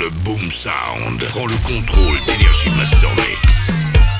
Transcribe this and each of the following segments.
Le Boom Sound prend le contrôle d'Energy Master Mix.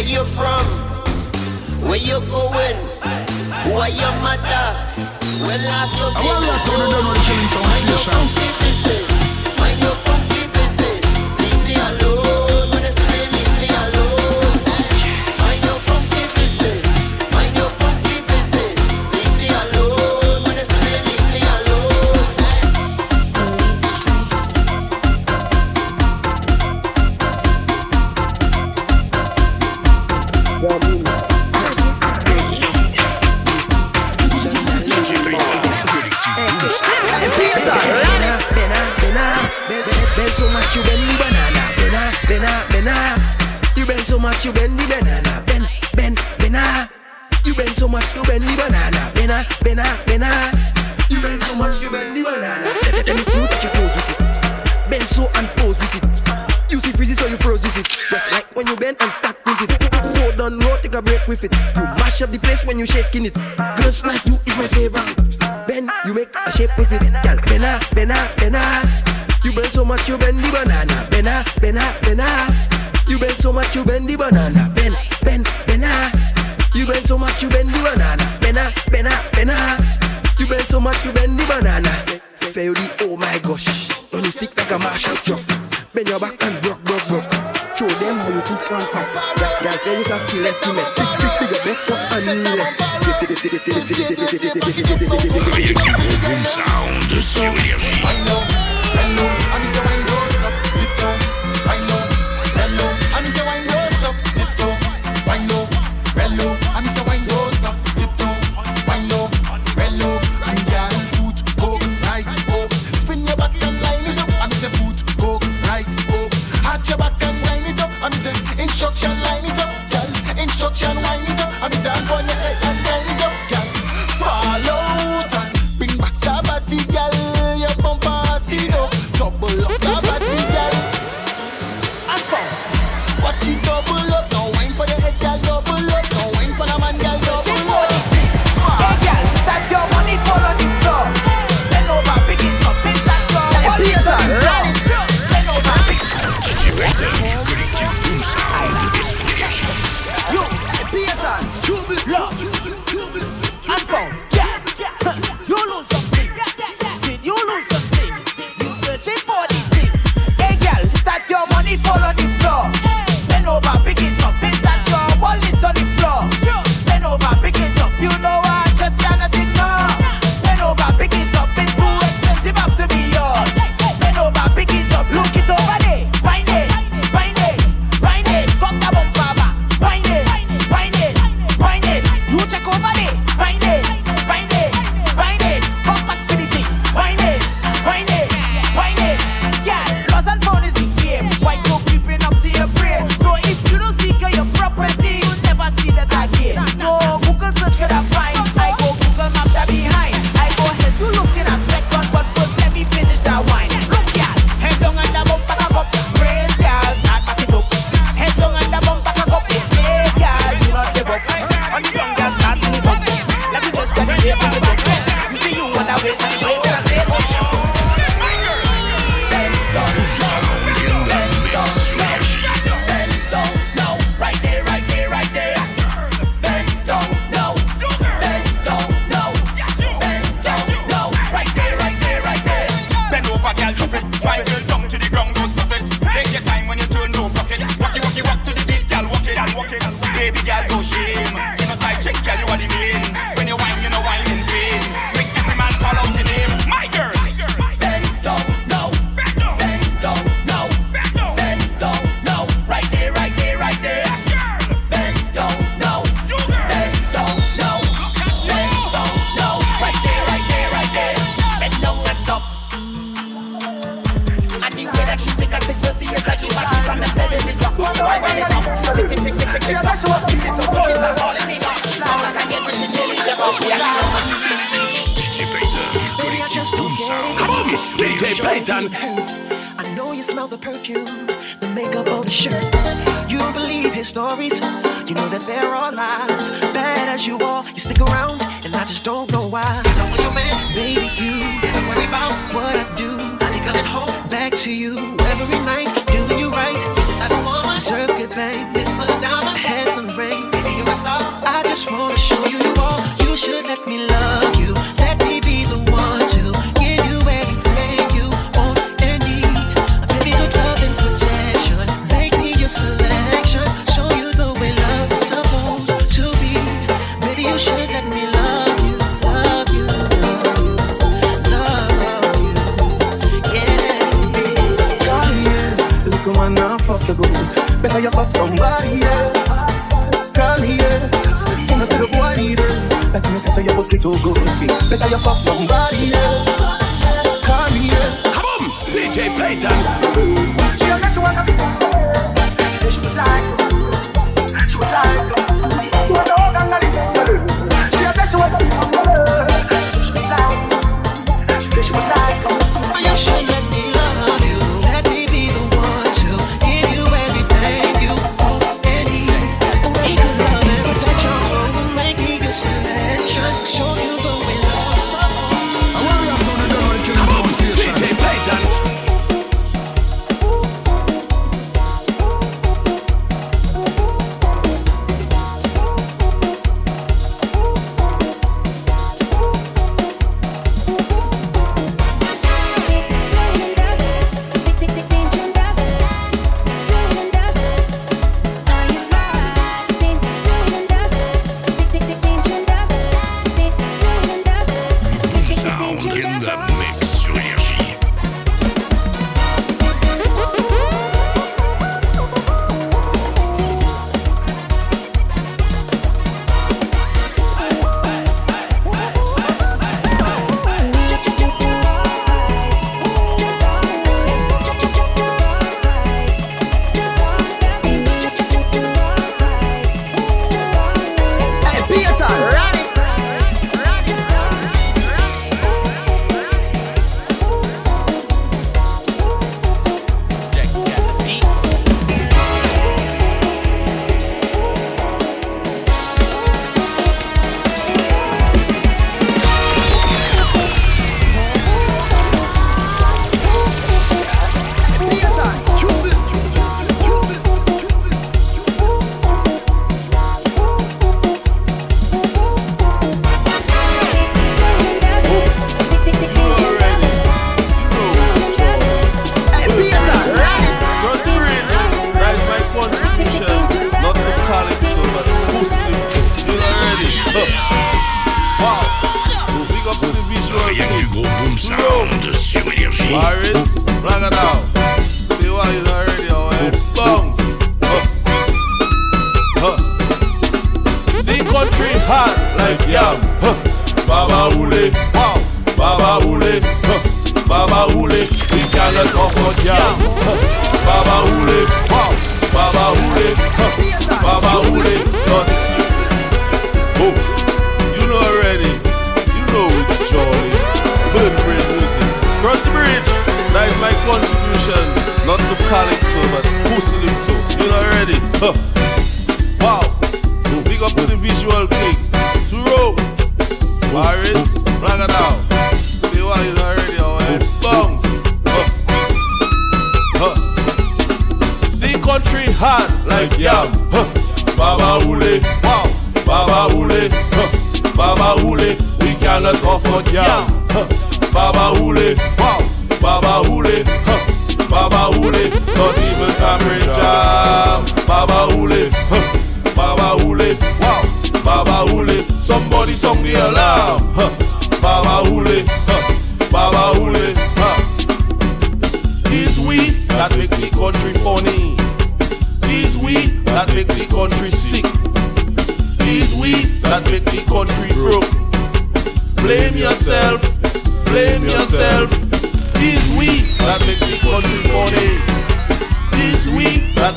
where you from, where you going, who are your mother? Well, I so people, I want to.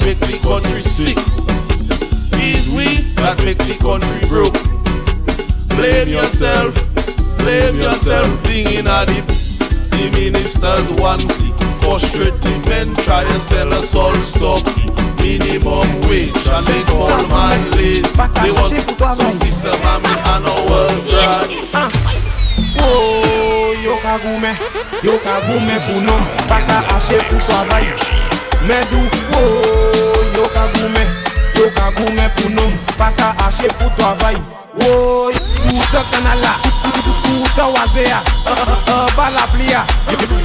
Make the country sick. These we that make the country broke. Blame yourself, blame yourself. Thing in a the the ministers want it. Frustrate the men, try and sell us all stock. Minimum wage and make all man lazy. They want some system and and a world drag. Oh, yo ka goume, yo ka goume pou nom Pa ka ache pou travay Medou, oh, yo ka goumen Yo ka goumen pou nom Paka ache pou to avay Oh, kouta kanala Kouta wazea Bala plia.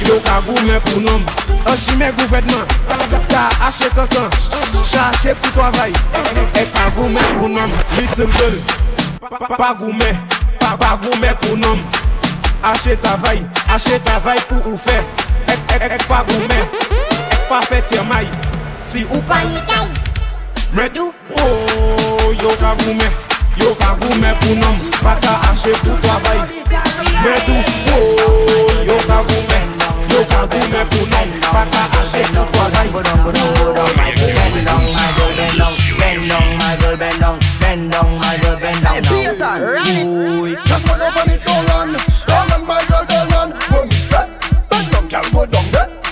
Yo ka goumen pou nom Oshime gouvedman Ta ache kankan Chache pou to avay E ka goumen pou nom Little girl Pa goumen Pa goumen pou nom Ashe tavay Ashe tavay pou ou fe Ek ek ek pa goumen. perfect your mind. Si upanikai Mredu Oh, yo ka gume Yo ka gume pou nom Baka ashe pou travay Mredu Oh, yo ka gume Yo ka gume pou nom Baka ashe pou travay Bend down, my girl, bend down Bend down, my girl, bend down Bend down, my girl, bend down Hey, Peter, run it Just one me, don't run. Don't run, my girl, don't run. When we set Bend down, girl, go down, get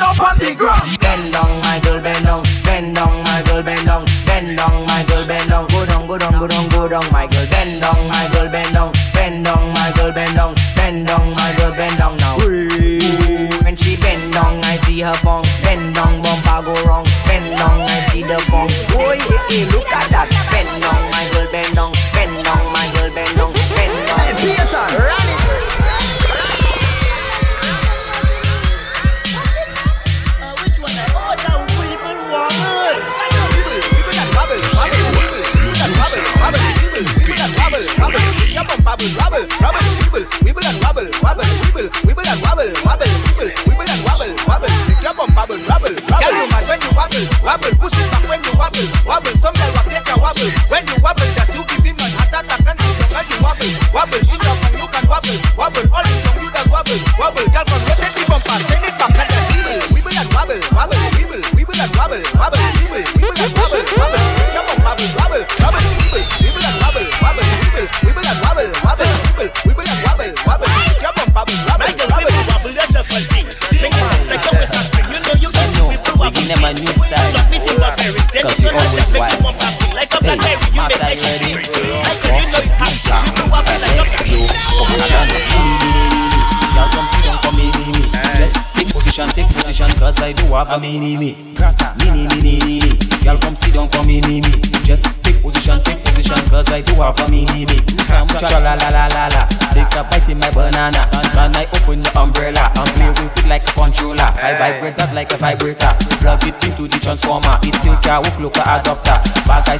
up on the ground. Bend down,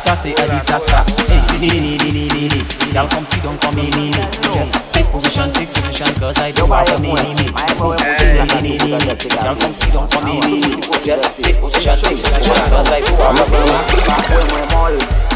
this I say a disaster. Hey, nee, nee, nee, nee, nee, nee. Y'all come sit down for me, nee. Just take position, take position, cause I don't want me, nee, nee. Hey, nee, nee, nee, nee. Y'all come sit down for me, nee. Just take position, take position, cause I don't want to me.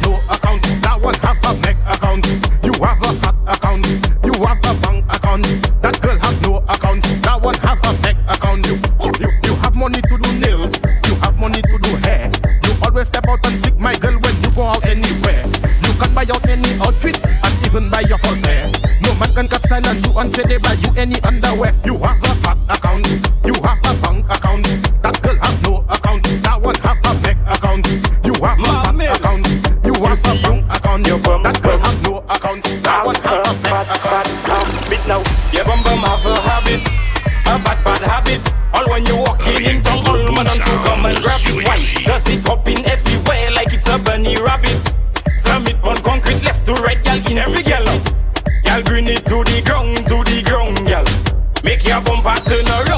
money to do nails. You have money to do hair. You always step out and stick my girl when you go out anywhere. You can buy out any outfit and even buy your false hair. No man can cut style and you and say they buy you any underwear. You have a fat account. You have a bank account. That girl have no account. That one have a bank account. You have a fat account. You have a bank bank account. That girl have no account. That one have and grab it. Why? Does it hop in everywhere like it's a bunny rabbit? Slam it on concrete, left to right, gal in every gal. Gal bring it to the ground, to the ground, gal. Make your bumper turn around,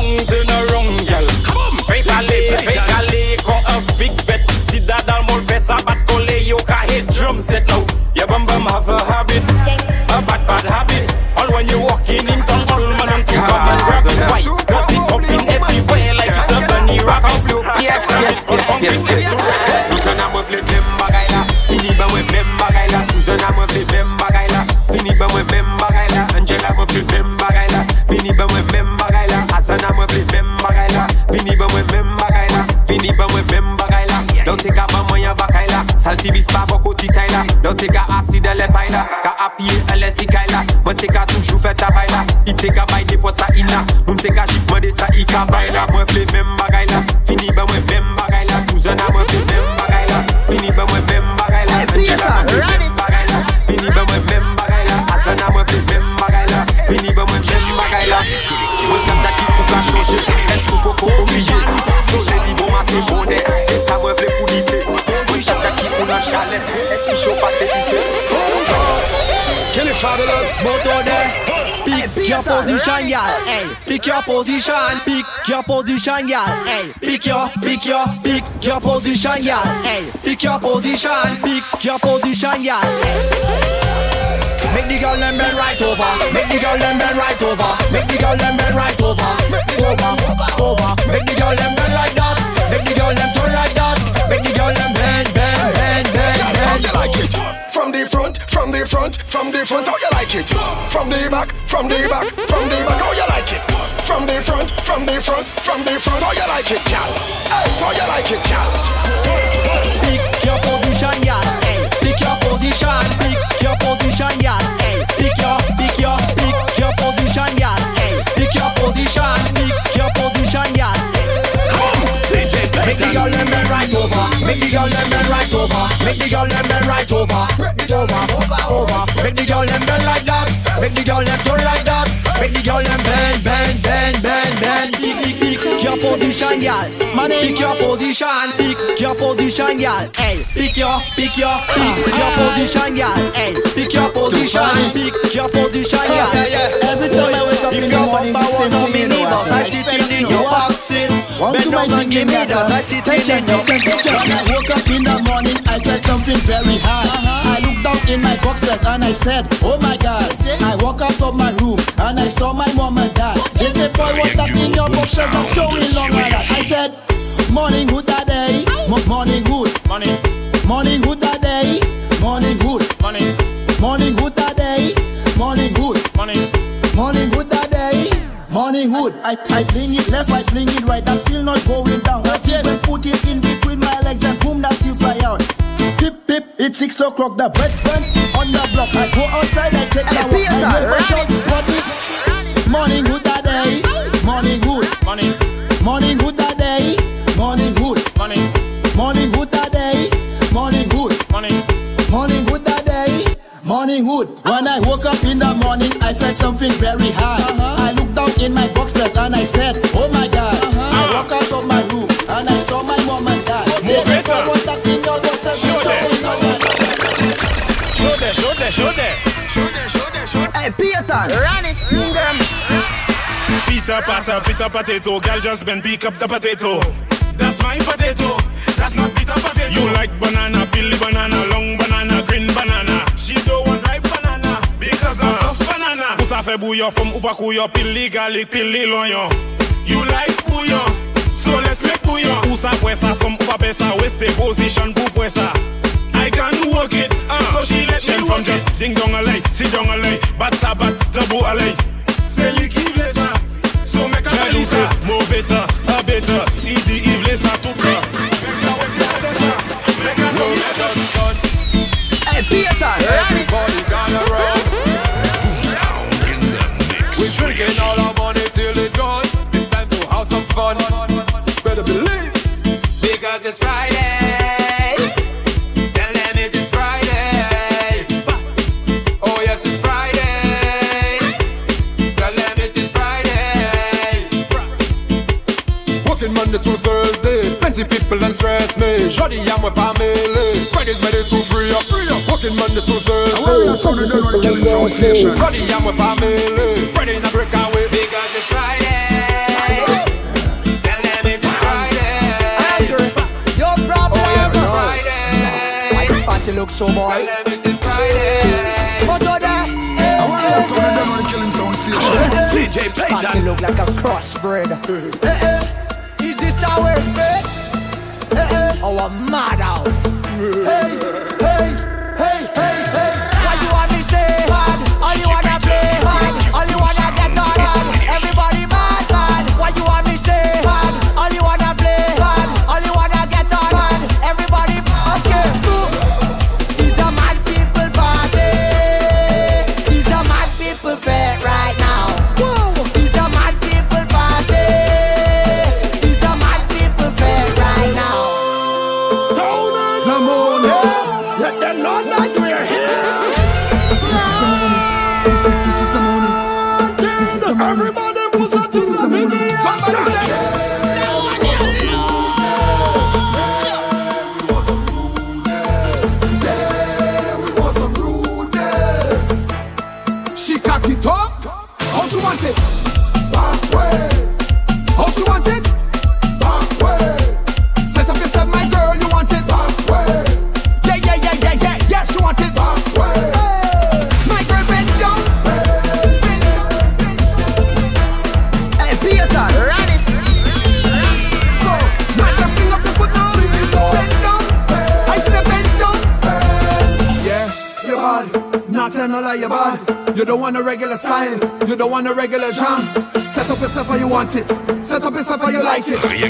position, y'all. Hey, pick your position. Pick your position, y'all. Hey, pick your, pick your, pick your position, y'all. Hey, pick your position. Pick your position, y'all. Make the girl them bend right over. Make the girl them bend right over. Make the girl them bend right over. Over, over. Make the girl them bend like that. Make the girl them turn like that. Make the girl them bend, bend, bend, bend, How you like it? From the front, from the front, from the front, how you like it? From the back, from the back, from the back, how you like it? From the front, from the front, from the front, how you like it, gal? Hey, how you like it, gal? Pick your position, y'all. Hey, pick your position. Pick your position, y'all. Hey, pick your, pick your, pick your position, y'all. Hey, pick your position. Pick your position, y'all. Make the girl them bend right over. Make the girl them bend right over. Make the girl them bend right over. Over, over. Make the girl them bend like that. Make the girl them turn like that. Make the girl them bend, bend, bend, bend, bend. Pick, pick, pick your position, y'all. Man, pick your position. Pick your position, y'all. Hey, pick your, pick your, pick your position, y'all. Hey, pick your position. Pick your position, y'all. Every time I wake up If in the morning, was same a thing, you know, minibus, I sit in your boxing. Eh. Eh. Bend to down my and give me that, I sit in your attention. When I woke up in the morning, I felt something very hard. Uh-huh. I looked down in my boxers and I said, Oh my God. I walk out of my room and I saw my mom and dad. They said, Boy, what's that in your boxers? I'm showing long like that. I said, Morning hood that day, Mo- morning hood, Money, morning hood that day, morning hood, money, morning hood that day, morning hood. money. Morning hood that day, morning hood. I, I fling it left, I fling it right, I'm still not going down. I even put it in between my legs and boom, that still fly out. Pip pip, it's six o'clock, the bread burn on the block. I go outside, I take a walk, my neighbor shout, morning hood. When I woke up in the morning, I felt something very hard. Uh-huh. I looked down in my boxers and I said, Oh my God. Uh-huh. I walked out of my room and I saw my mom and dad. They Move it, "Boy, what's that in your boxers?" Show them. we know that- Show there, show there, show there. Hey, Peter, run it. Peter Patter, Peter Potato, girl just been pick up the potato. That's my potato, that's not Peter Potato. You like banana, pilly banana, long banana, banana. Où ça fait bouillon, from ou pas couillon, pilly garlic, pilly l'oignon. You like bouillon, so let's make bouillon. Où ça pour ça, from ou pas paix ça, where's the position pour pour ça? I can work it, uh, so she let me from just ding dong a lay, sit down a lay, bat sa bat, debout a lay. C'est lui qui voulait ça, so make a belle ça. Mauvais temps, a better, il dit il voulait ça tout près. Make a wet yard ça, make a no Hey, Peter, run it. Everybody it's Friday. Tell it is Friday. Oh, yes, it's Friday. Tell it is Friday. Working Monday to Thursday. Plenty people and stress me. Jody, I'm with Friday's ready. Free up. Working Monday to Thursday. Friday, I'm with family. Friday, I'm break out. Party look so boy. But other, DJ Payton. Party look like a crossbred. Is this our fate? Our madhouse. Hey, hey. Oh,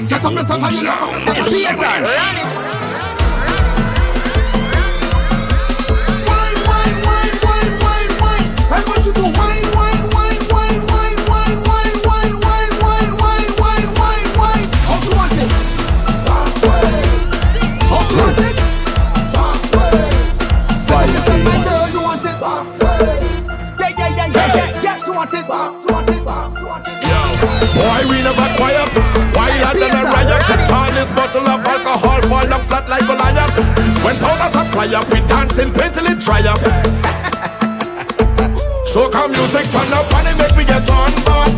Set up yourself and set up. Satan. Why we never quiet? The tallest bottle of alcohol fall up flat like a Goliath. When powders are fly up, we dancing painfully dry up. So come music turn up and it make me get on board.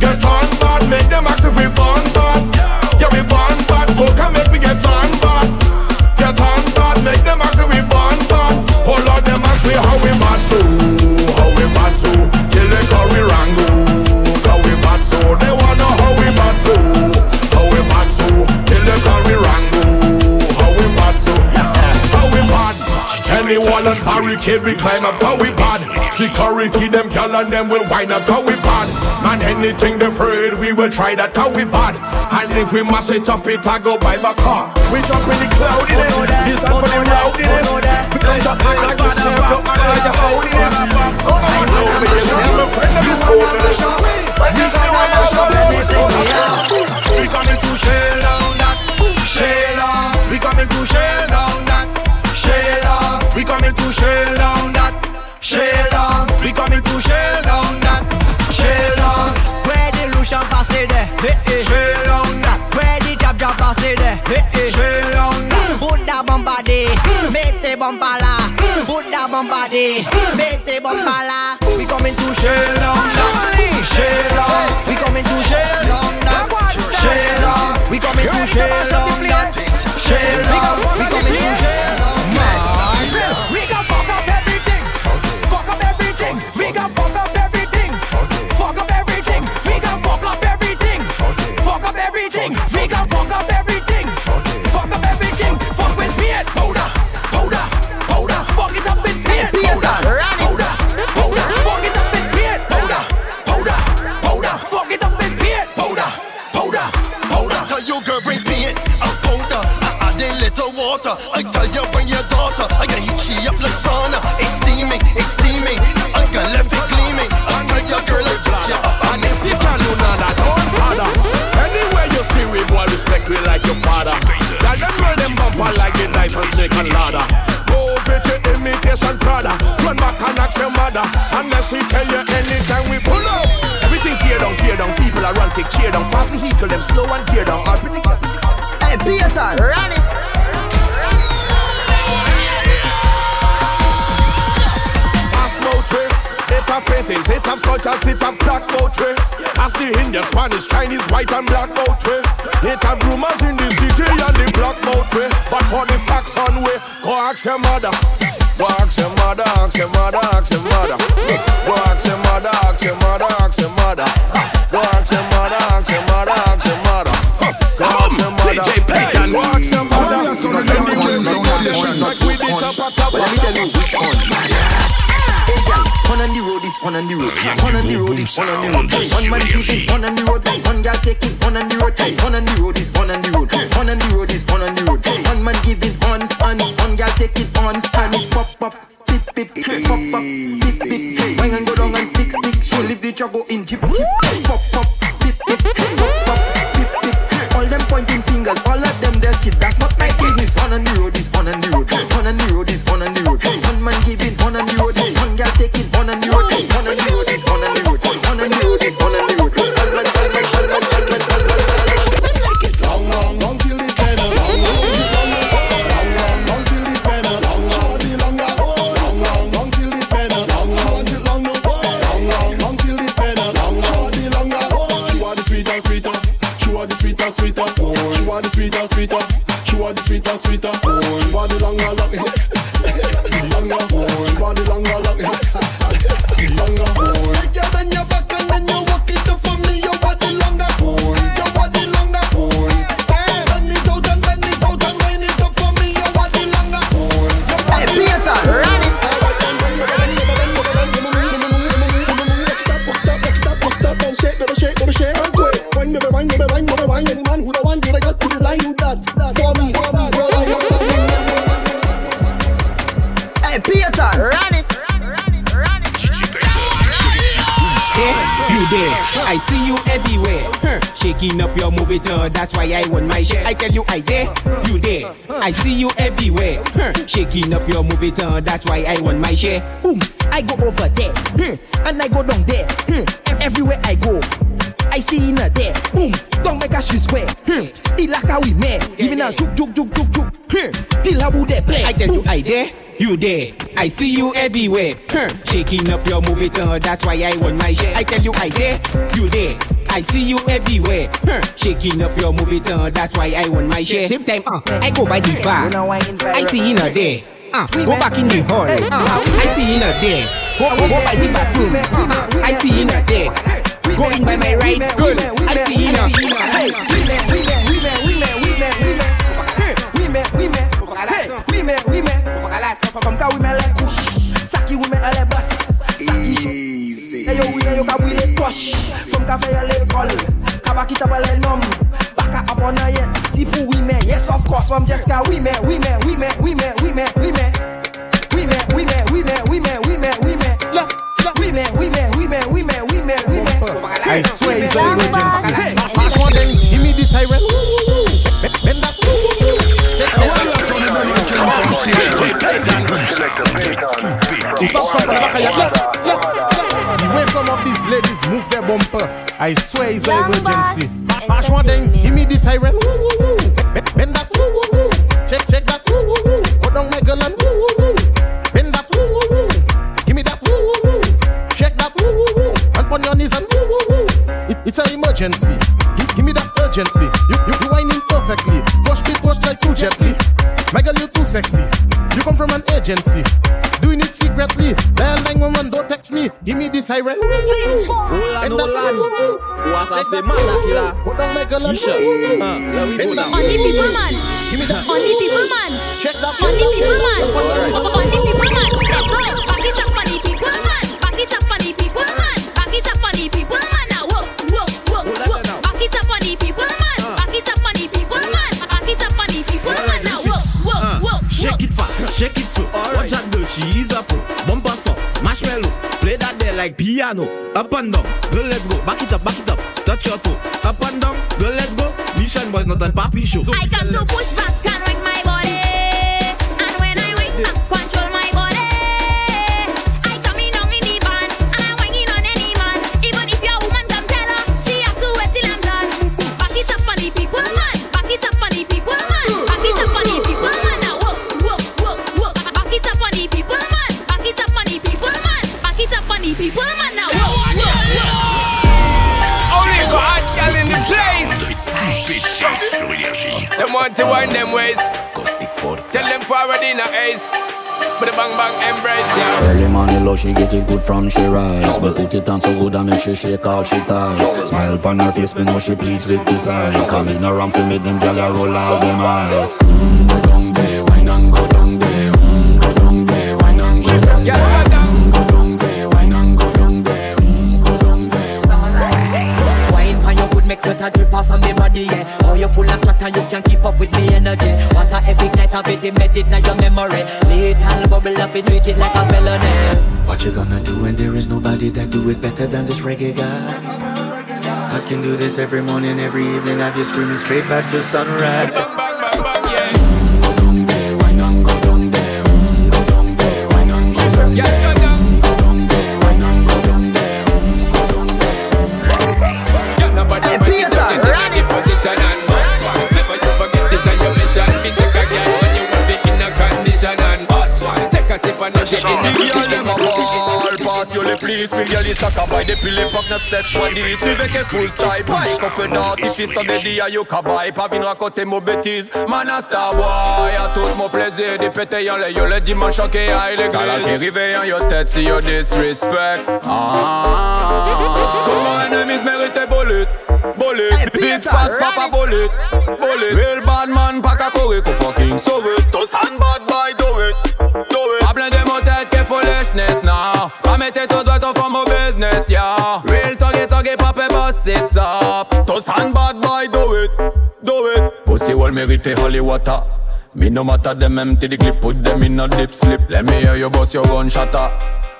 Get on board, make them ask if we born bad. And we climb up, how we bad. Security them gal and them will wind up, how we bad. Man, anything they afraid we will try that, how we bad. And if we mash it up, it I go by my car. We jump in the cloud, in it. This time for the route, in it. We come to act like same, don't act like your own, in it. So I know me, you have a friend of his own. When you see where you're going, We coming to shell down that, shell down. We coming to shell down coming to shell down that, shell down. We coming to shell down that, shell down. Where the Lucian passé there, shell down that. Where the Jab Jab passé there, shell down that. Put that bomba de, mete bomba la. Put that bomba de, mete bomba la. We coming to shell down that, shell down. We coming to shell down that, shell down. We coming to shell down that, shell down. We coming everything. Gon' fuck up Tell them slow and tear down our pretty girl. Hey, Peter, run it. It have paintings, it have sculptures, it have black boat way. As the Indian, Spanish, Chinese, white and black boat way. It have rumors in the city and the black boat way. But for the facts on way, go ask your mother. Go ask your mother, ask your mother, ask your mother. Go ask your mother, ask your mother, ask your mother. Go ask your mother, ask your mother. Me tell you which one. Hey, girl, one on the road is one on the road. One on the road is one on the road. One man giving, one on the road. One girl taking, one on the road. One on the road is one on the road. One on the road is one on the road. One man giving, one and one girl taking, on and pop pop. Pip pip pip pop pop. Pip pip. Wine and go down and stick stick. She leave the chago in jeep jeep. Pop pop. Pip pip pop sweeter. She want the sweeter, sweeter. She want the sweeter, sweeter. She want the longer, longer. Longer, she want the longer, longer. Longer, oh. Yeah, bend your back and then you walk it up for me. You want longer, Shaking up your movie turn, that's why I want my share. I tell you, I there, you there. I see you everywhere. Shaking up your movie turn, that's why I want my share. Boom, I go over there, and I go down there, everywhere I go. I see in a there, boom, don't make a street square, hmm, ilaka we me, even a juk juk juk juk juk, hmm, till would they play? I tell you, I there, you there. I see you everywhere. Huh. Shaking up your movie turn, that's why I want my share. I tell you, I there, you there. I see you everywhere. Huh. Shaking up your movie turn, that's why I want my share. Same time, uh, I go by the bar. I see in a there. Uh, go back in the hall. Uh, I see in a there. Go, go, go by the bathroom. Uh, I see you in a there. Going by my right, good. I see you in a Hey, women, from Fom ka feye l'ekol Kaba ki tabal el nom. Baka apon a Si pou wime, yes of course Fom jeska wime, wime, wime, wime, wime, wime Wime, wime, wime, wime, wime bumper, uh, I swear it's an emergency. Pass one thing, give me the siren. Bend bend that. Shake, shake that. Go down my girl and bend that. Give me that. Shake that. And on your knees and it, it's an emergency. Give, give me that urgently. You, you, you whining perfectly. Push me, push like too gently. My girl, you too sexy. You come from an agency. Cyril. Hola, no land. Was a say mother killer. What the mega land? Only people man. Give me that. Only people man. Only people man. Only people man. Let's go. Like piano. Up and down, girl, let's go. Back it up, back it up. Touch your toe. Up and down, girl, let's go. Mission boys, not a papi show. I come to push back Them want to wind them ways. Tell them forward in a ace. But the bang bang embrace, yeah. Early morning love, she get it good from she rise. But put it on so good I make she shake all she ties. Smile upon her face, me know she pleased with this eyes Come in around to make them gyal roll out them eyes. Mm, Go down there, wine and go down there. Mm, Go down there, wine and go down there. Go down there, wine and go down there. Go down there. Wine for your good make sweat a drip off of me body, yeah. You full of chat and you can't keep up with me energy. What a epic night of it, embedded in your memory. Little bubble up, it treat it like a felony. What you gonna do when there is nobody that do it better than this reggae guy? I can do this every morning, every evening, have you screaming straight back to sunrise. And you get in the The girl dem a ball Pass you les please Will you les sac by the pile Pop 9-7 fois 10 Avec un full style Pas confident Ici c'est des dia you kabay? Pas vin raconter mon bêtise Man a star boy A tout mon plaisir De péter yon le yo le dimanche ok aïe l'église T'as la qui rive en yo tête si yo disrespect. Ah. Comment enemies mérite bullet Bullet. Big fat papa bullet Bullet. Real bad man pas qu'à courir Qu'on fucking sauve it. Tous hand bad boy do it Do foolishness now. Pas mettre ton doigt au fond mon business yeah Real tuggy tuggy pop et boss it up. Tous hand bad boy do it Do it. Pussy wall mérite holy water. Me no matter them empty the clip Put them in a dip slip Let me hear you bust your gunshot ah.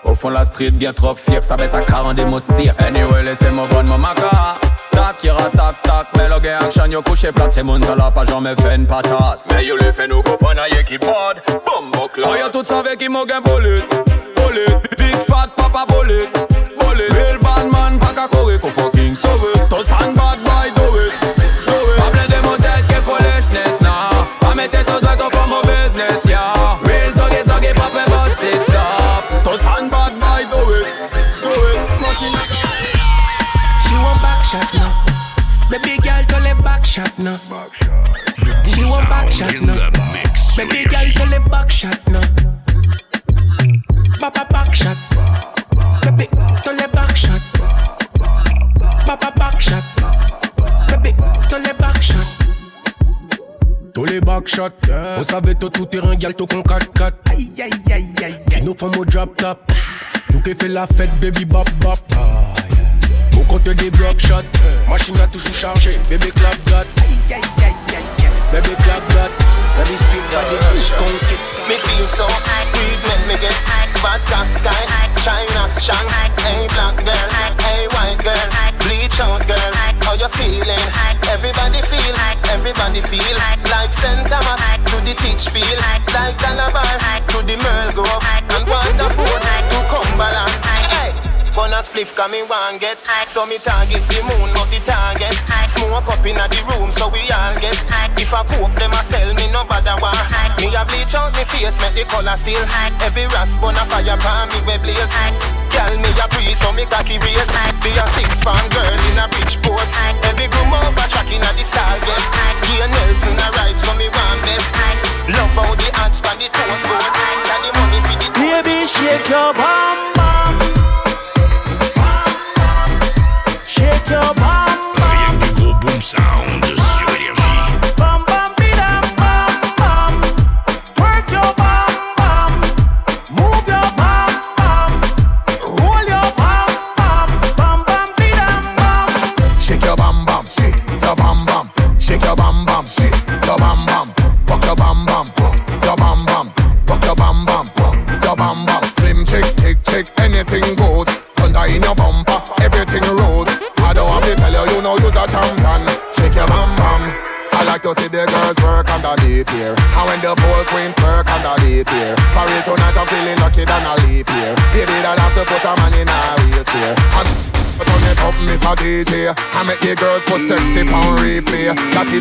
Au fond la street get trop fier Ça va être à 40 des mots Anyway laissez-moi mon maca. Tac, ira tac tac. Mais le gars action yo couché plate C'est mon talent pas jamais fait une patate. Mais yo le fait nous comprendre à qui bord Bombo club Oh yo tout savait qui m'a gain bullet. Bullet Big fat papa bullet. Bullet. Real bad man pas qu'à courir Qu'on fucking sauve Tous hand bad boy do it. Do it. Pas plein de mon tête que foolishness now Pas mettre ton doigt au fond mon business yeah. Real tuggy tuggy pop et boss it up. Tous hand bad boy do it. Do it. Machine. She want back shot now. Baby girl, tell it back shot now. She want back shot now. Baby girl, tell it back shot now. Papa back shot. Baby, tell it back shot. Papa back shot. Baby, tell it back shot. Tous les backshots, on savait tout tout terrain, gal tout con 4-4. Aïe aïe aïe aïe. C'est nos femmes au drop top. Nous qui fait la fête, baby bop bop. Au compte des block shots, machine a toujours chargé, bébé clap got. Aïe aïe aïe aïe. Bébé clap got. Baby sweet body, push conky. Me feel so weed make me get vodka sky China Shang Hey black girl, hey white girl Bleach out girl, how you feeling? Everybody feel, everybody feel Like St. Thomas to the teach feel Like Calabar to the Merl Grove And Waterford to Cumberland Hey! Gonna spliff cause me want get. So me target the moon not the target. Smoke up inna the room so we all get. If I coke them a sell me no bother one Me a bleach out me face make the color still Every rasp on a fire pan me we blaze. Girl me a breeze so me cocky raise Be a six fan girl in a beach Bridgeport Every groom over track inna the star get. Here Nelson a ride so me want bet Love how the ants pan the tote boat Got the money for the Baby, shake your bum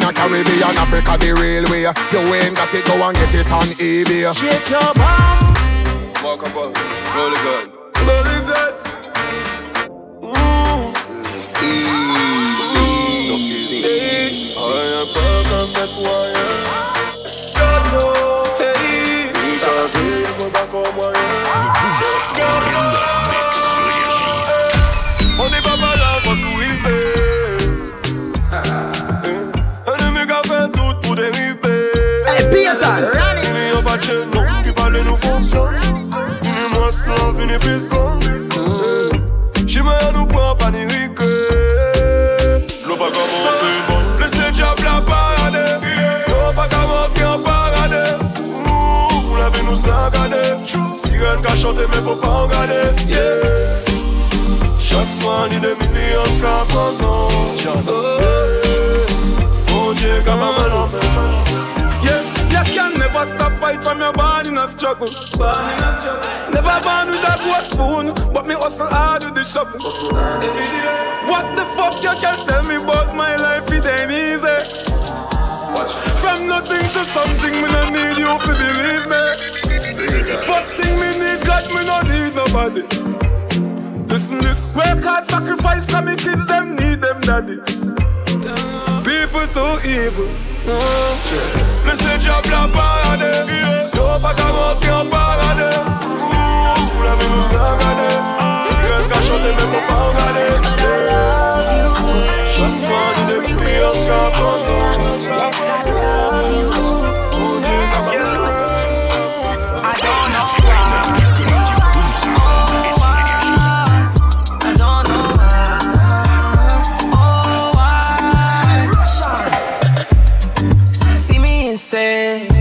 Latina, Caribbean, Africa, the real way You ain't got it, go and get it on eBay Shake your bum. Walk up, roll it good, roll it good. Siren ka chante men fò pa Yeah Chaque soir ni des millions ka pranton Mon Dieu, ka pa manon Yeah, you can never stop fight from your born in a struggle. Born in a struggle. Never born with a gold spoon, but me hustle hard with the shovel. Every day. What the fuck you can tell me about my life? It ain't easy. Watch. From nothing to something, me no need you to believe me. First thing me need God, me no need nobody. Listen this, work hard, sacrifice, cause me kids them need them daddy. People too evil. Lese diab la parade. Yo pa ka montre an parade. Ouh, Pou la vi nou sangade Siren ka chante men fò pa an gade Chaque soir ni des millions ka pranton Yes, I love you me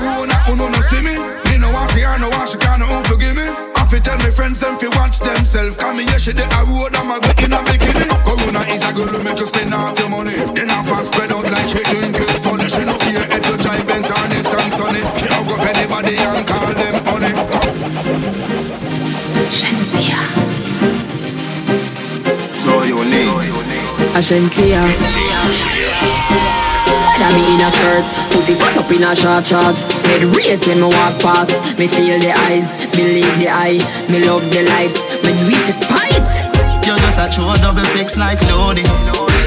corona, who no no see me? Me no want see her, no want she can't no forgive me. I fi tell me friends them fi watch themselves. Come here, she the a road, I'm a go in a bikini. Corona is a girl who make you spend half your money. Then half a spread out like she doing good funny. She no care if you drive Benz or Nissan Sunny. She hug up anybody and call them honey. So unique. Ashensia. Whether me in a skirt, pussy fat up in a short shorts. Head race when me walk past. Me feel the eyes, believe the eye. Me love the lights, me do it despite. You're just a true double six like Lodi.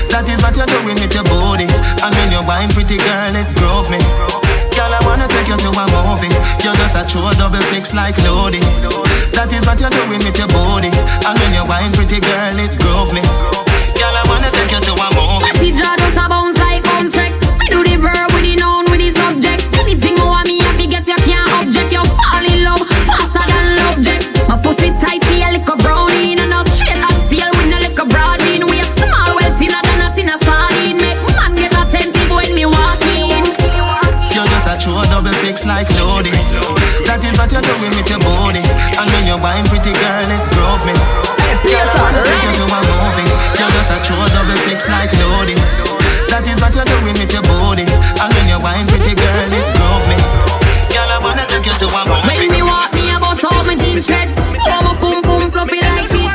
That is what you're doing with your body. And when you wine, pretty girl, it grove me. Girl, I wanna take you to a movie. You're just a true double six like Lodi. That is what you're doing with your body. And when you wine, pretty girl, it grove me. Girl, I wanna take you to a movie. Party jaw just a like Lodi. That is what you're doing with your body. And when you wine, pretty girl, it grove me. Girl, I take you to a movie. You're just a true double six like Lodi. That is what you're doing with your body. And when you wine, pretty girl, it grove me. Girl, I wanna take you to a movie. When me walk, me about all my jeans tread. Oh, my boom boom fluffy like cheese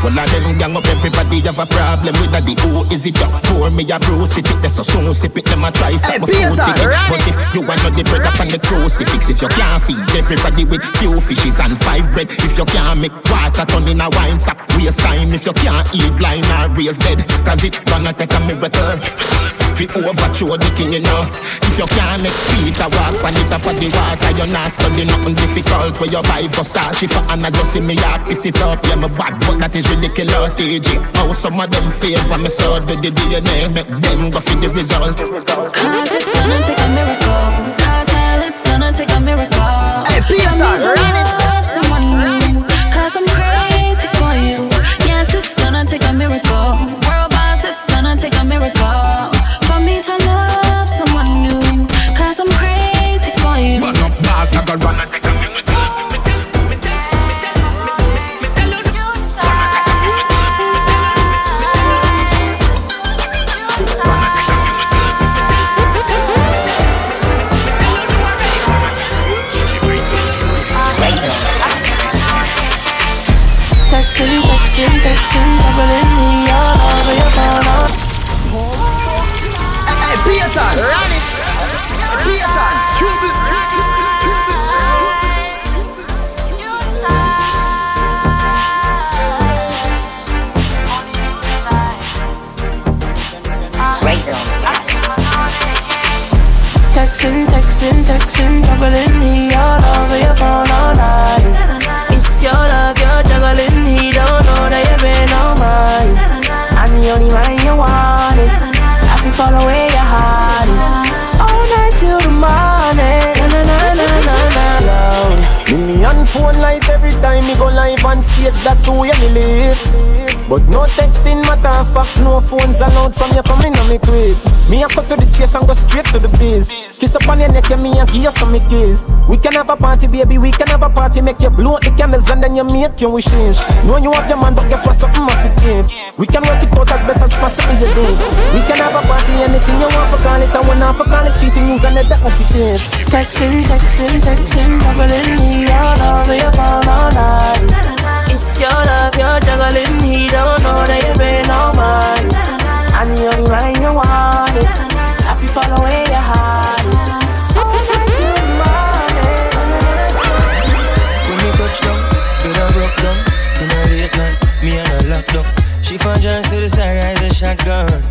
Well, of them gang up everybody have a problem with that. The who is it? Up? Pour me a bruise it. That's so soon sip it. Them a try stop Hey, my food ticket. run But if you want to the bread up on the crucifix, if you can't feed everybody with few fishes and five bread, if you can't make water turn in a wine, stop waste time. If you can't eat blind or raise dead, cause it gonna take a miracle. Fi overthrow the king, you know. If you can't make Peter walk on the top of the water, you're not studying nothing difficult. Where you buy Versace for as you see me, I piss it up. Yeah, me bad, but that is ridiculous. DJ, how some of them favor me so do the DNA, make them go for the result. Cause it's gonna take a miracle. Cartel, it's gonna take a miracle. Hey, Peter, For me to run it. love someone new. Cause I'm crazy for you. Yes, it's gonna take a miracle. World boss, it's gonna take a miracle. For me to love someone new. Cause I'm crazy for you. Run up, boss, I got run and you make your wishes. Know you have your man, but guess what? Something must be give. We can work it out as best as possible, you do. We can have a party, anything you want for call it, I want for call it cheating means and it is. Texting, texting, texting, juggling me all over your phone all night. It's your love, you're juggling me, don't know that you've been on mine. The only one you wanted. Happy follow where your heart John to the side, rise a shotgun.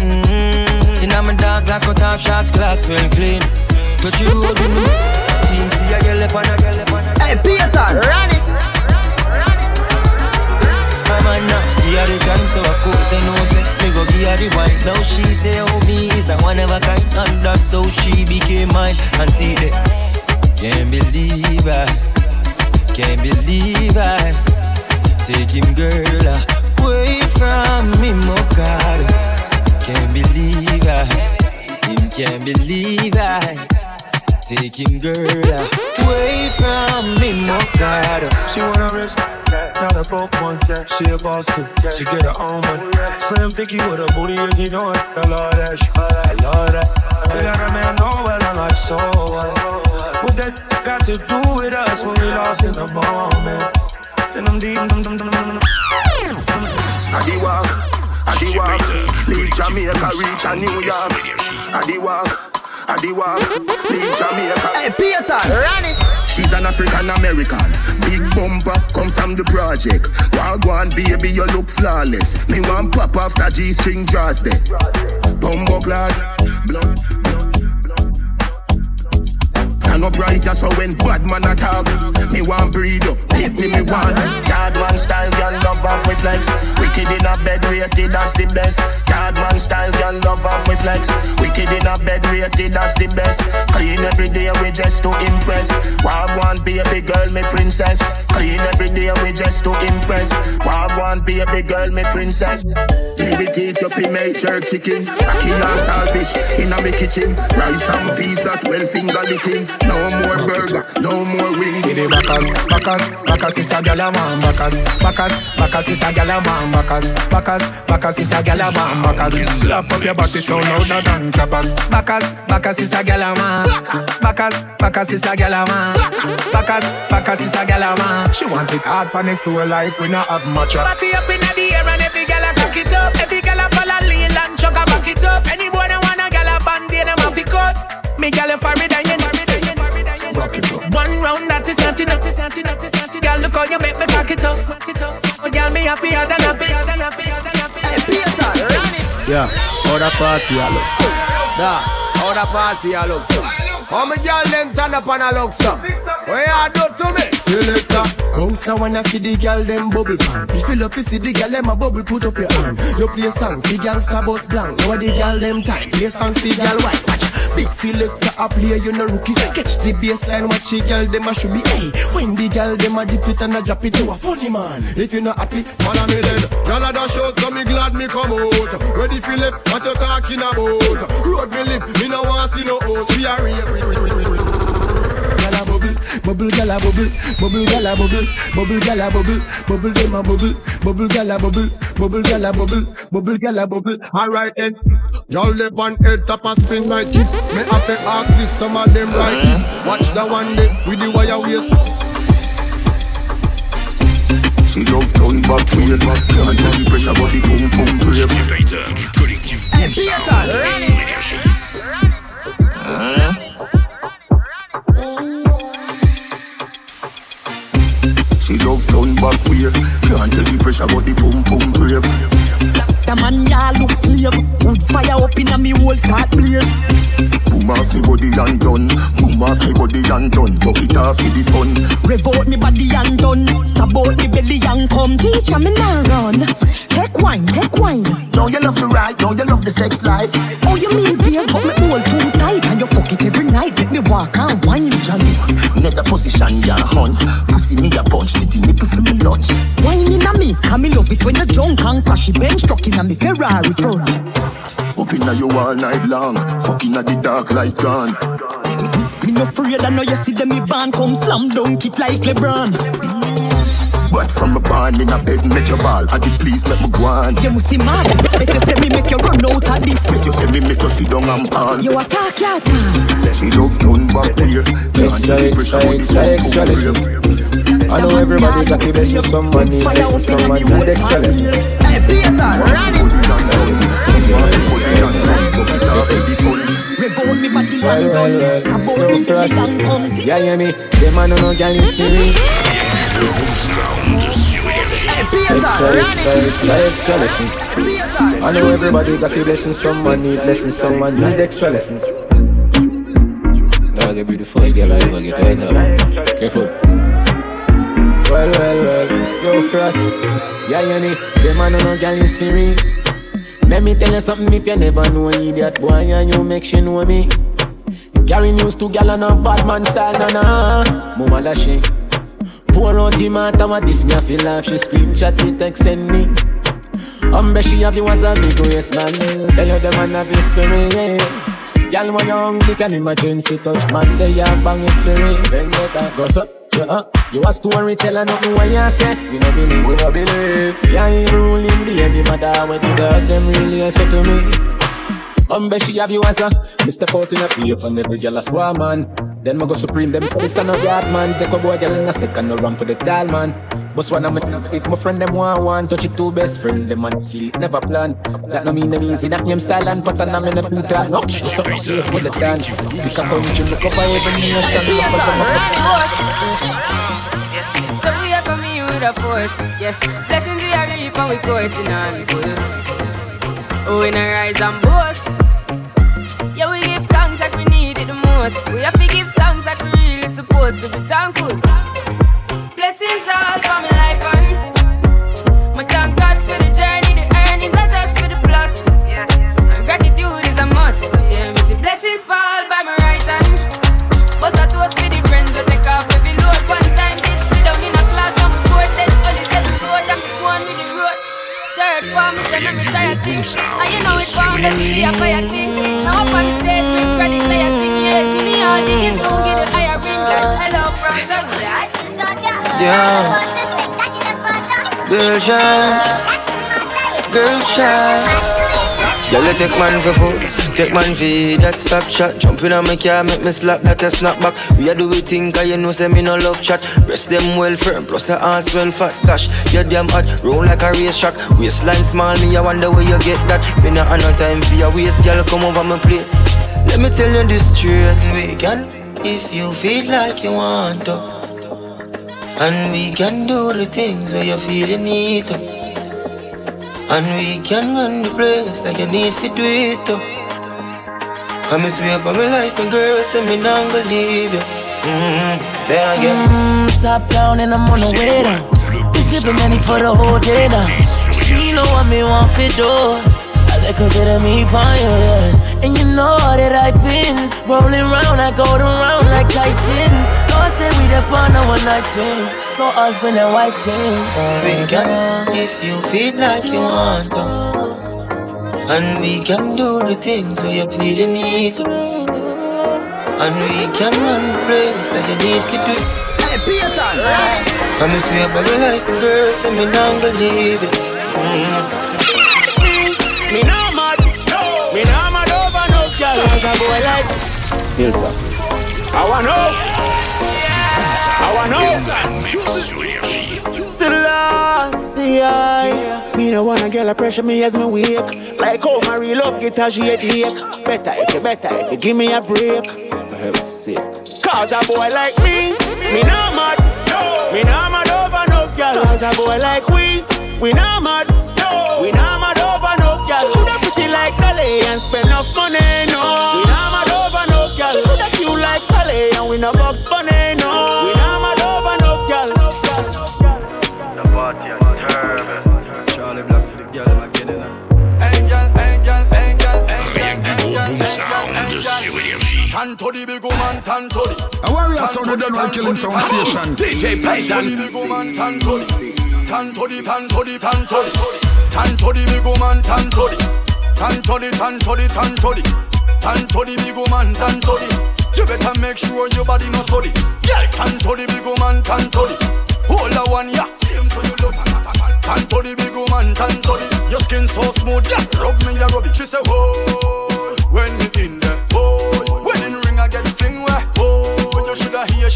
Mm-hmm. In a my dark glass, cut off shots, clocks well clean. Touch you road with me. Team see a girl up on a girl up on a Hey, Peter, run it. My man not give her the time, so of course I know say Me go give her the wine. Now she say oh me is a one of a kind And that's how she became mine. And see that Can't believe I Can't believe I Take him girl away from me, my God Can't believe I Him can't believe I Take him girl away from me, my God She wanna risk, not a broke one. She a boss too. She get her own money. Slim thicky with a booty, and she know. I love that. I love that. We got a man know well, I'm like so what? What that got to do with us when we lost in the moment? And I'm deep. I the walk, I the walk. Leave Jamaica, reach a New York. I the walk, I the walk. Leave Jamaica. Hey, Peter, run it. She's an African American. Big bumper comes from the project. Wagwan baby, you look flawless. Me want pop after G string draws there. Bumbo clad, blood. Stand up right so when bad man attack Me want breed up, hit me me want. Card man style, girl love off with flex. Wicked in a bed, rated as the best. Card man style, girl love off with flex. Wicked in a bed, rated as the best. Clean every day, we just to impress. Wagwan baby girl, me princess. Clean every day, we just to impress. Wagwan baby girl, me princess. Me we teach you fi make jerk chicken. Ackee and saltfish in a me kitchen. Rice and peas that well finger licking No more burger, no more wings Give the backers, backers, Bacas is a gyal a man. Bacas, Bacas, Bacas is a gyal a man. Bacas, Bacas, Bacas is a gyal a man. Bacas, slap up your body so louder than clappers. Bacas, Bacas is a gyal a man. Bacas, Bacas is a gyal a man. Bacas, Bacas is a gyal a man. She want it hard on the floor like we not have mattress. Body up in the air and every gyal a cock it up. Every gyal a follow lean and chuck a back it up. Any boy that want a gyal a band, they them have to cut. Me gyal a fire than you. Rock it up. One round that is not enough. Is not enough. Is not enough. Girl, look how you make me cock it up. Cock it up. Oh, girl, me happier than happy. Than happy. Than happy. Hey, Peter, run it. Yeah, how the party a look so? Da, how the party a look so? How me girl them turn up and a look so? What you do to me? Selector, bounce a wanna feed the girl them bubble pan. If you love to see the girl them a bubble, put up your hand. You play song, the girl star bus blank. Now the girl them time, play song, the girl white. Big selector a player, you no rookie. Catch the baseline, watch the girl them a should be. Hey, when the girl them a dip it and a drop it, you a funny man. If you not happy, Follow me then. Y'all a dash out, so me glad me come out. Ready left, what you talking about? Road me live, me no want see no host. We are real. Gyal a bubble, bubble gyal a bubble, bubble gyal a bubble, bubble gyal a bubble, bubble dem a bubble, bubble gyal a bubble, bubble gyal a bubble, bubble gyal a bubble. Alright then. Y'all live on head top a spin like it. Me have to ask if some of them like it. Watch the one day with the wire waist. She loves turn back weird Can't tell the pressure but the pum pum brave Peter du collectif Boom Sound et sur Énergie. She loves turn back weird Can't tell the pressure but the pum pum brave. The man ya look slave. Wood fire up in a me whole start blaze. Boom off me body and done. Boom off me body and done. Buck it off for the fun. Rev out me body and done. Stab out me belly and come. Teacher me now run. Take wine, take wine. Now you love the ride, now you love the sex life. Oh you mean beers but me hold too tight. And you fuck it every night. Let me walk and wine jolly Net the position ya hun Pussy me a punch nipple for me lunch Wine in a me Cause me love it when you drunk and crash Bench truck in a me Ferrari front. Up inna you all night long Fucking at the dark light gone Me no afraid I know you see them me band Come slam dunk it like LeBron. But from a barn in a bed make your ball I did please make me go on. You must see mad Bet you say me make you run out of this. Bet you say me make you sit down and pan You attack ya attack She love turn back here Can't tell the pressure but the extra, pum extra pum brave I know everybody got to bless someone, need bless someone, need extra lessons. Hey, Peter, run it. Rev out me body Well, and well, done Stab well, out yo, me belly Frost. and come Yeah, me? Them man no girl is for me. Le Boom Sound sur Énergie. Hey, Peter, Extra, run extra, extra, extra lesson. I know everybody got to blessing someone, need lessons, someone need extra lessons. Dog, you be the first girl I ever get right now. Careful. Well, well, well, yo, Frost. Yeah, hear me? Them man no girl is for me. Let me tell you something if you never know idiot boy and you make she know me. Carry news to gal on a bad man style, na na. Mama da she. Pour out the what this me I feel laugh. She screenshot me text send me. Umbre she have you as a big yes man. Tell you the man have his me. Yeah. Gal when you hungry can imagine fi touch man. They a bang it for me. Then a go so. You, uh, you a storyteller, nothing what you say. You no believe, we no believe. Yeah, ain't ruling the baby mother when the dog them really say to me. Umbe she have you as a Me step out in a peep and every girl a swarm man Then me go supreme them say this a no yard man. Take a boy girl in a second no run for the tall man. But one me if my friend them want one. Touch it two best friend them and sleep never plan. That no mean them easy that name style and pattern I'm in a put oh, on No, so I'm safe for the dance Pick a country look up every nation up So we are coming with a force, yeah. Blessings we are reap and we coursing on full. Oh, not rise and boast. Yeah, we give thanks like we need it the most. We have supposed to be thankful. Blessings all for say me retire thing. And you know it found that we a fire thing. Now up on stage with chronic say I sing yeah. See me all digging so get the higher ring like hello from Doug. Yeah. Girl child. Girl child. Girl, you take man for food, take man for that stop chat. Jump in on my car, make me slap like a snapback. We are do we think, cause you know, say me no love chat. Breast them well firm, plus the ass well fat. Gosh, you damn hot, roll like a race track. Waistline small, me I wonder where you get that. Me not have no time for your waist, girl, come over my place. Let me tell you this straight, we can, if you feel like you want to. And we can do the things where you feel you need to. And we can run the place like you need to do it too. Come and swear by my life, my girl, say me not gonna leave you. Mm-hmm. Then again. Mm, top down and I'm on the way down. Sipping money for the whole day now. She know what me want for do. I like a bit of me you, yeah. And you know that I've been rolling round, I go around like Tyson. No, I say we the fun of one night team no husband and wife team. We can, if you feel like you want to. And we can do the things where you feel you need. And we can run the place that you need to do. Hey, Peter! Come and swear by my life, girl, so me not believe it. Mm. Me, me not mad, no. Me not mad over no girl, as a boy like. Hilltop. I want know. Wanna know. Selassie, I Me no wanna girl a pressure me as me wake. Like how my real love get a shade Better if you better if you give me a break. Cause a boy like me, me no mad. Me no mad over no girl. Cause a boy like we, we no mad. We no mad over no girl. Coulda pretty like Dolly and spend enough money, énergie. Tanto big woman, tanto A warrior sound of the killing sound station. DJ Payton. big woman, tanto di. Tanto di, tanto di, tanto di. Tanto big woman, tanto di. Tanto di, tanto di, tanto di. Tanto big woman, tanto You better make sure your body no sorry. Girl, tanto big woman, tanto Hold the one, yeah. Same so you look. Tanto the big woman, tanto the. Your skin so smooth, yeah. Rub me, yeah, rub it. She say, whoa, when you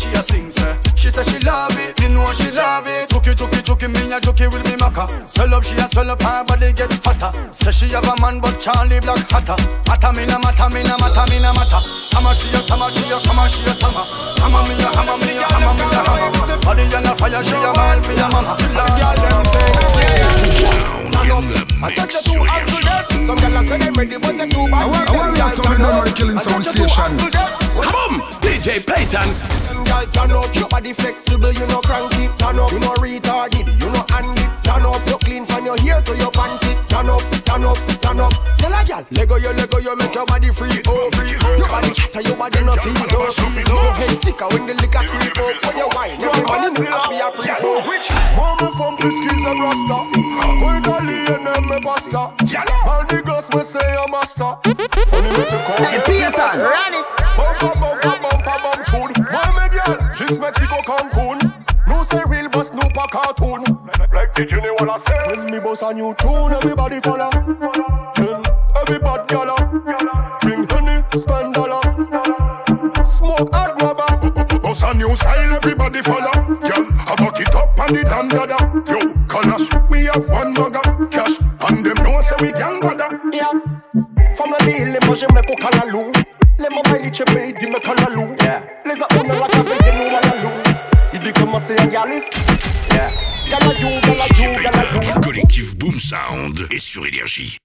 she a sing, say. She say she love it, me know she love it. Chucky, chucky, chucky, me a chucky with me maka. Swell up, she a swell up, her body get fatter. Say she have a man, but Charlie Black hotter. Matter me na matter, me na matter, me na matter. Tama she a tama, she a tama, she a tama. Hammer me a hammer, me a hammer, me a hammer. Body on a fire, she a ball for your mama. She love girl them thing. I touch you too hard to death. Some gyal say they ready, but they too bad. I want to sound the killing sound station. Boom, DJ Payton. Girl, turn up your body flexible, you know cranky. Turn up, you know retarded, you know handy. Turn up, you clean from your hair to your panty. Turn up, turn up, turn up. Tell a girl, Lego you, Lego you, make your body free. Oh, free. Oh. Your body chatter, your body no see so. Your head thicker when the liquor creep up. When you wine, every man in the happy a free flow. Mama from the skis and rasta. Boy, Dolly and them me basta. All the girls me say I'm master. Only me to come. Hey, Peter, run it. Bumpa, bumpa, bumpa, bum tune. Me girl? Just Mexico, Cancun. No say real, but no pa cartoon. Like the you know what I say? When me boss a new tune, everybody follow. Then everybody gala. Drink honey, spend dollar. Smoke hard grabber. Boss a new style, everybody follow. Girl, I back it up on the damn dada. Yo, Kalash, we have one mugger. Cash, and them know say we gang bother. Yeah. From la ville, moi j'aime qu'on calalou. Les mamans, ils te payent, dis-moi calalou. Les hommes, la café, ils nous malalou. Il dit comment c'est un galis. Yeah. Galayou, galayou, galayou. Du collectif Boom Sound et sur énergie.